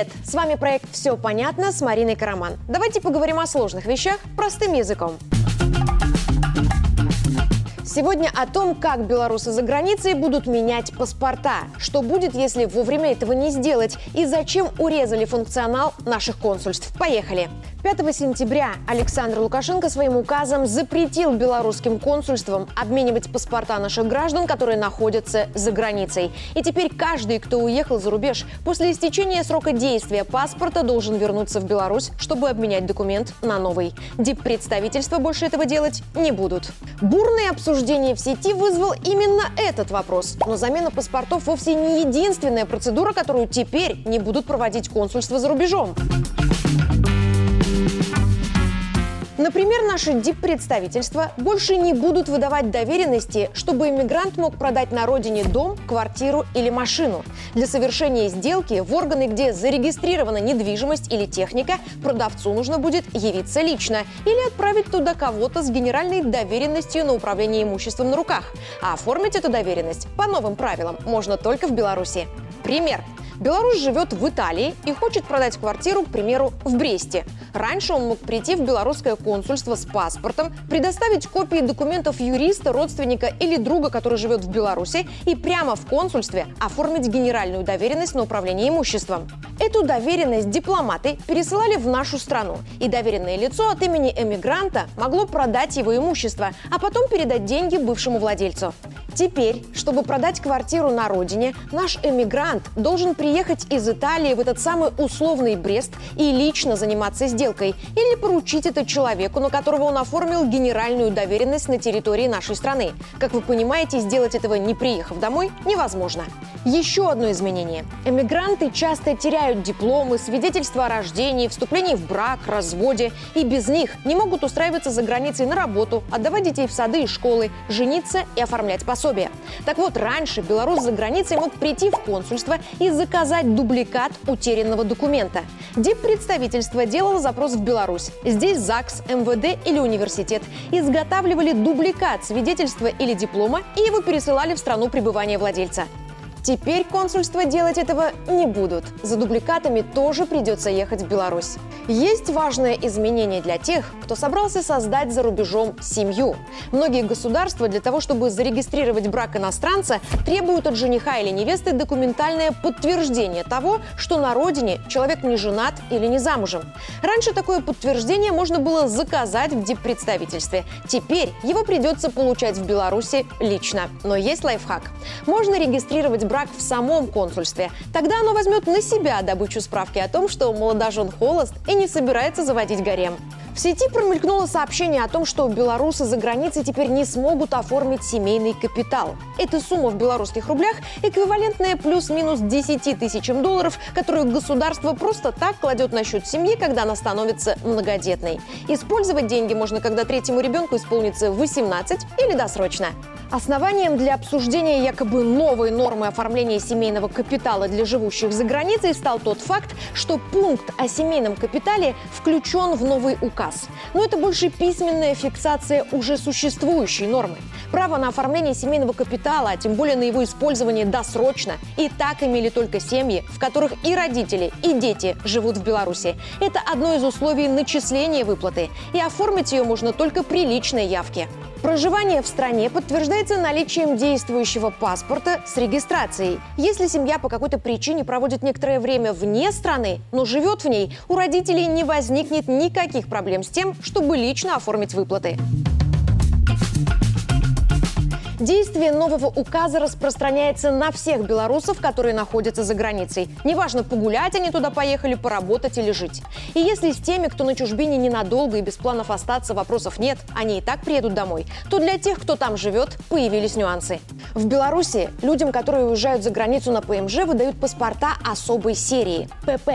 Привет! С вами проект «Все понятно» с Мариной Караман. Давайте поговорим о сложных вещах простым языком. Сегодня о том, как белорусы за границей будут менять паспорта, что будет, если вовремя этого не сделать, и зачем урезали функционал наших консульств. Поехали! 5 сентября Александр Лукашенко своим указом запретил белорусским консульствам обменивать паспорта наших граждан, которые находятся за границей. И теперь каждый, кто уехал за рубеж, после истечения срока действия паспорта должен вернуться в Беларусь, чтобы обменять документ на новый. Дип-представительства больше этого делать не будут. Бурные обсуждения в сети вызвал именно этот вопрос. Но замена паспортов вовсе не единственная процедура, которую теперь не будут проводить консульства за рубежом. Например, наши дип-представительства больше не будут выдавать доверенности, чтобы иммигрант мог продать на родине дом, квартиру или машину. Для совершения сделки в органы, где зарегистрирована недвижимость или техника, продавцу нужно будет явиться лично или отправить туда кого-то с генеральной доверенностью на управление имуществом на руках. А оформить эту доверенность по новым правилам можно только в Беларуси. Пример. Беларусь живет в Италии и хочет продать квартиру, к примеру, в Бресте. Раньше он мог прийти в белорусское консульство с паспортом, предоставить копии документов юриста, родственника или друга, который живет в Беларуси, и прямо в консульстве оформить генеральную доверенность на управление имуществом. Эту доверенность дипломаты пересылали в нашу страну, и доверенное лицо от имени эмигранта могло продать его имущество, а потом передать деньги бывшему владельцу. Теперь, чтобы продать квартиру на родине, наш эмигрант должен приехать из Италии в этот самый условный Брест и лично заниматься сделкой или поручить это человеку, на которого он оформил генеральную доверенность на территории нашей страны. Как вы понимаете, сделать этого не приехав домой невозможно. Еще одно изменение. Эмигранты часто теряют дипломы, свидетельства о рождении, вступлении в брак, разводе. И без них не могут устраиваться за границей на работу, отдавать детей в сады и школы, жениться и оформлять пособие. Так вот, раньше белорус за границей мог прийти в консульство и заказать дубликат утерянного документа. Диппредставительство делало запрос в Беларусь. Здесь ЗАГС, МВД или университет изготавливали дубликат свидетельства или диплома и его пересылали в страну пребывания владельца. Теперь консульства делать этого не будут. За дубликатами тоже придется ехать в Беларусь. Есть важное изменение для тех, кто собрался создать за рубежом семью. Многие государства для того, чтобы зарегистрировать брак иностранца, требуют от жениха или невесты документальное подтверждение того, что на родине человек не женат или не замужем. Раньше такое подтверждение можно было заказать в диппредставительстве. Теперь его придется получать в Беларуси лично. Но есть лайфхак. Можно регистрировать брак в самом консульстве. Тогда оно возьмет на себя добычу справки о том, что молодожен холост и не собирается заводить гарем. Сети промелькнуло сообщение о том, что белорусы за границей теперь не смогут оформить семейный капитал. Эта сумма в белорусских рублях эквивалентная плюс-минус 10 тысячам долларов, которую государство просто так кладет на счет семьи, когда она становится многодетной. Использовать деньги можно, когда третьему ребенку исполнится 18 или досрочно. Основанием для обсуждения якобы новой нормы оформления семейного капитала для живущих за границей стал тот факт, что пункт о семейном капитале включен в новый указ. Но это больше письменная фиксация уже существующей нормы. Право на оформление семейного капитала, а тем более на его использование досрочно, и так имели только семьи, в которых и родители, и дети живут в Беларуси. Это одно из условий начисления выплаты, и оформить ее можно только при личной явке. Проживание в стране подтверждается наличием действующего паспорта с регистрацией. Если семья по какой-то причине проводит некоторое время вне страны, но живет в ней, у родителей не возникнет никаких проблем с тем, чтобы лично оформить выплаты. Действие нового указа распространяется на всех белорусов, которые находятся за границей. Неважно, погулять они туда поехали, поработать или жить. И если с теми, кто на чужбине ненадолго и без планов остаться, вопросов нет, они и так приедут домой, то для тех, кто там живет, появились нюансы. В Беларуси людям, которые уезжают за границу на ПМЖ, выдают паспорта особой серии – ПП.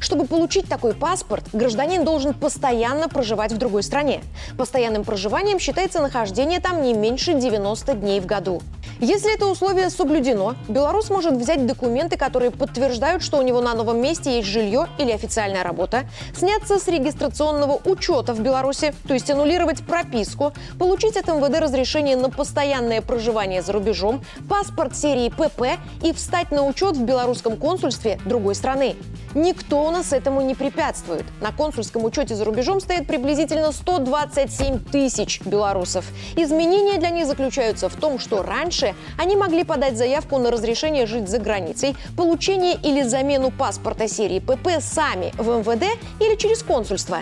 Чтобы получить такой паспорт, гражданин должен постоянно проживать в другой стране. Постоянным проживанием считается нахождение там не меньше 90 дней в году. Если это условие соблюдено, белорус может взять документы, которые подтверждают, что у него на новом месте есть жилье или официальная работа, сняться с регистрационного учета в Беларуси, то есть аннулировать прописку, получить от МВД разрешение на постоянное проживание за рубежом, паспорт серии ПП и встать на учет в белорусском консульстве другой страны. Никто у нас этому не препятствует. На консульском учете за рубежом стоит приблизительно 127 тысяч белорусов. Изменения для них заключаются в том, что раньше они могли подать заявку на разрешение жить за границей, получение или замену паспорта серии ПП сами в МВД или через консульство.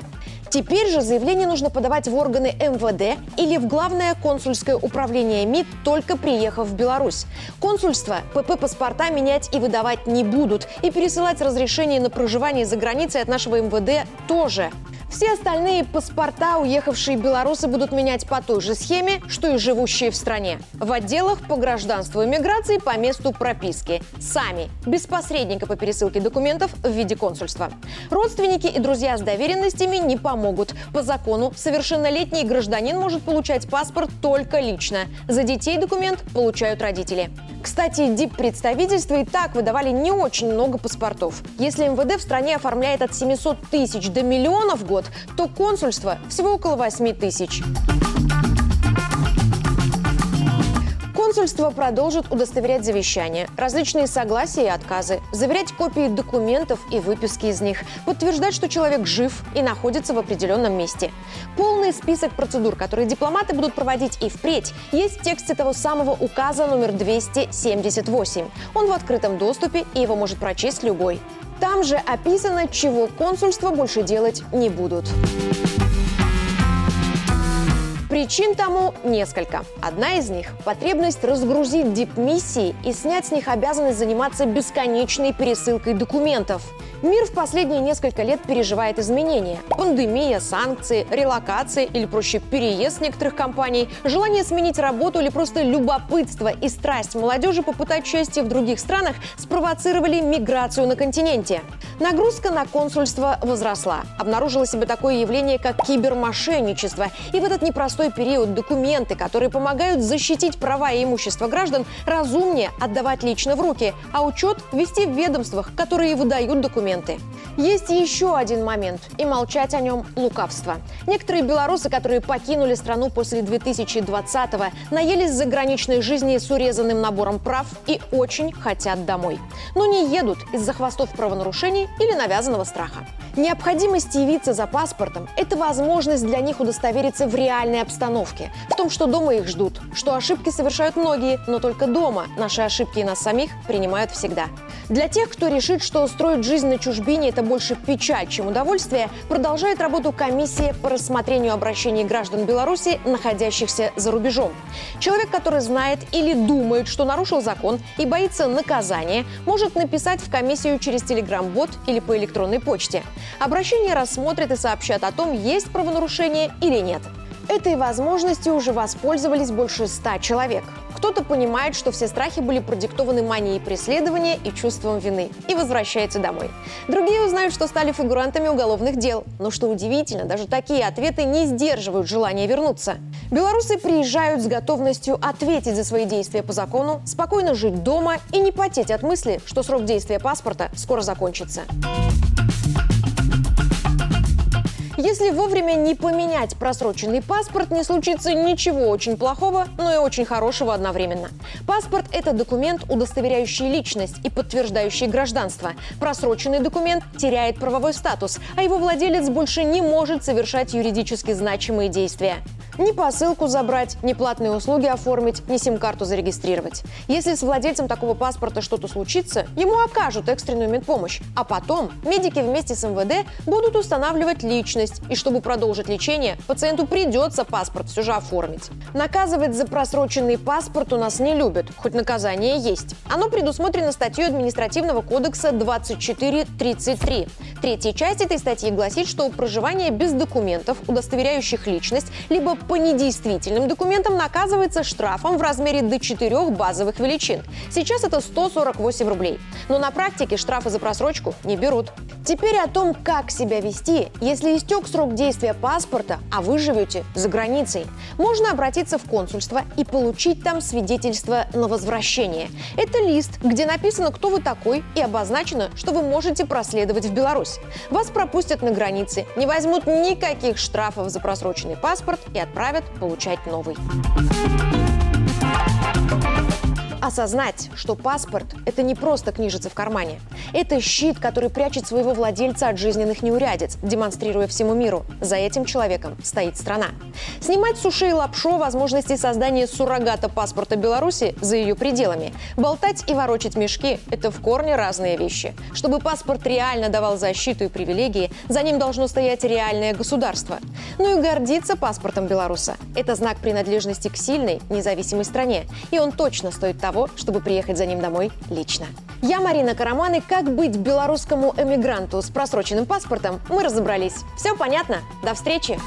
Теперь же заявление нужно подавать в органы МВД или в Главное консульское управление МИД, только приехав в Беларусь. Консульство ПП-паспорта менять и выдавать не будут. И пересылать разрешение на проживание за границей от нашего МВД тоже. Все остальные паспорта уехавшие белорусы будут менять по той же схеме, что и живущие в стране. В отделах по гражданству и миграции по месту прописки. Сами, без посредника по пересылке документов в виде консульства. Родственники и друзья с доверенностями не помогут. По закону совершеннолетний гражданин может получать паспорт только лично. За детей документ получают родители. Кстати, дип-представительства и так выдавали не очень много паспортов. Если МВД в стране оформляет от 700 тысяч до миллиона в год, то консульство всего около 8 тысяч. Консульство продолжит удостоверять завещания, различные согласия и отказы, заверять копии документов и выписки из них, подтверждать, что человек жив и находится в определенном месте. Полный список процедур, которые дипломаты будут проводить и впредь, есть в тексте того самого указа номер 278. Он в открытом доступе, и его может прочесть любой. Там же описано, чего консульства больше делать не будут. Причин тому несколько. Одна из них – потребность разгрузить дипмиссии и снять с них обязанность заниматься бесконечной пересылкой документов. Мир в последние несколько лет переживает изменения. Пандемия, санкции, релокация или, проще, переезд некоторых компаний, желание сменить работу или просто любопытство и страсть молодежи попытать счастье в других странах спровоцировали миграцию на континенте. Нагрузка на консульство возросла. Обнаружило себе такое явление, как кибермошенничество. И в этот непростой период документы, которые помогают защитить права и имущество граждан, разумнее отдавать лично в руки, а учет вести в ведомствах, которые выдают документы. Есть еще один момент, и молчать о нем – лукавство. Некоторые белорусы, которые покинули страну после 2020-го, наелись заграничной жизни с урезанным набором прав и очень хотят домой. Но не едут из-за хвостов правонарушений или навязанного страха. Необходимость явиться за паспортом – это возможность для них удостовериться в реальной обстановке, в том, что дома их ждут, что ошибки совершают многие, но только дома наши ошибки и нас самих принимают всегда. Для тех, кто решит, что устроить жизнь на чужбине – это больше печаль, чем удовольствие, продолжает работу комиссия по рассмотрению обращений граждан Беларуси, находящихся за рубежом. Человек, который знает или думает, что нарушил закон и боится наказания, может написать в комиссию через телеграм-бот или по электронной почте. Обращение рассмотрят и сообщат о том, есть правонарушение или нет. Этой возможностью уже воспользовались больше ста человек. Кто-то понимает, что все страхи были продиктованы манией преследования и чувством вины и возвращается домой. Другие узнают, что стали фигурантами уголовных дел. Но что удивительно, даже такие ответы не сдерживают желания вернуться. Белорусы приезжают с готовностью ответить за свои действия по закону, спокойно жить дома и не потеть от мысли, что срок действия паспорта скоро закончится. Если вовремя не поменять просроченный паспорт, не случится ничего очень плохого, но и очень хорошего одновременно. Паспорт – это документ, удостоверяющий личность и подтверждающий гражданство. Просроченный документ теряет правовой статус, а его владелец больше не может совершать юридически значимые действия. Ни посылку забрать, ни платные услуги оформить, ни сим-карту зарегистрировать. Если с владельцем такого паспорта что-то случится, ему окажут экстренную медпомощь. А потом медики вместе с МВД будут устанавливать личность. И чтобы продолжить лечение, пациенту придется паспорт все же оформить. Наказывать за просроченный паспорт у нас не любят, хоть наказание есть. Оно предусмотрено статьей административного кодекса 2433. Третья часть этой статьи гласит, что проживание без документов, удостоверяющих личность, либо по недействительным документам наказывается штрафом в размере до 4 базовых величин. Сейчас это 148 рублей. Но на практике штрафы за просрочку не берут. Теперь о том, как себя вести, если истек срок действия паспорта, а вы живете за границей. Можно обратиться в консульство и получить там свидетельство на возвращение. Это лист, где написано, кто вы такой, и обозначено, что вы можете проследовать в Беларусь. Вас пропустят на границе, не возьмут никаких штрафов за просроченный паспорт и отправят получать новый. Осознать, что паспорт – это не просто книжица в кармане. Это щит, который прячет своего владельца от жизненных неурядиц, демонстрируя всему миру. За этим человеком стоит страна. Снимать с ушей лапшу возможности создания суррогата паспорта Беларуси за ее пределами. Болтать и ворочать мешки – это в корне разные вещи. Чтобы паспорт реально давал защиту и привилегии, за ним должно стоять реальное государство. Ну и гордиться паспортом белоруса – это знак принадлежности к сильной, независимой стране. И он точно стоит того, того, чтобы приехать за ним домой лично. Я Марина Караман, и как быть белорусскому эмигранту с просроченным паспортом, мы разобрались. Все понятно? До встречи!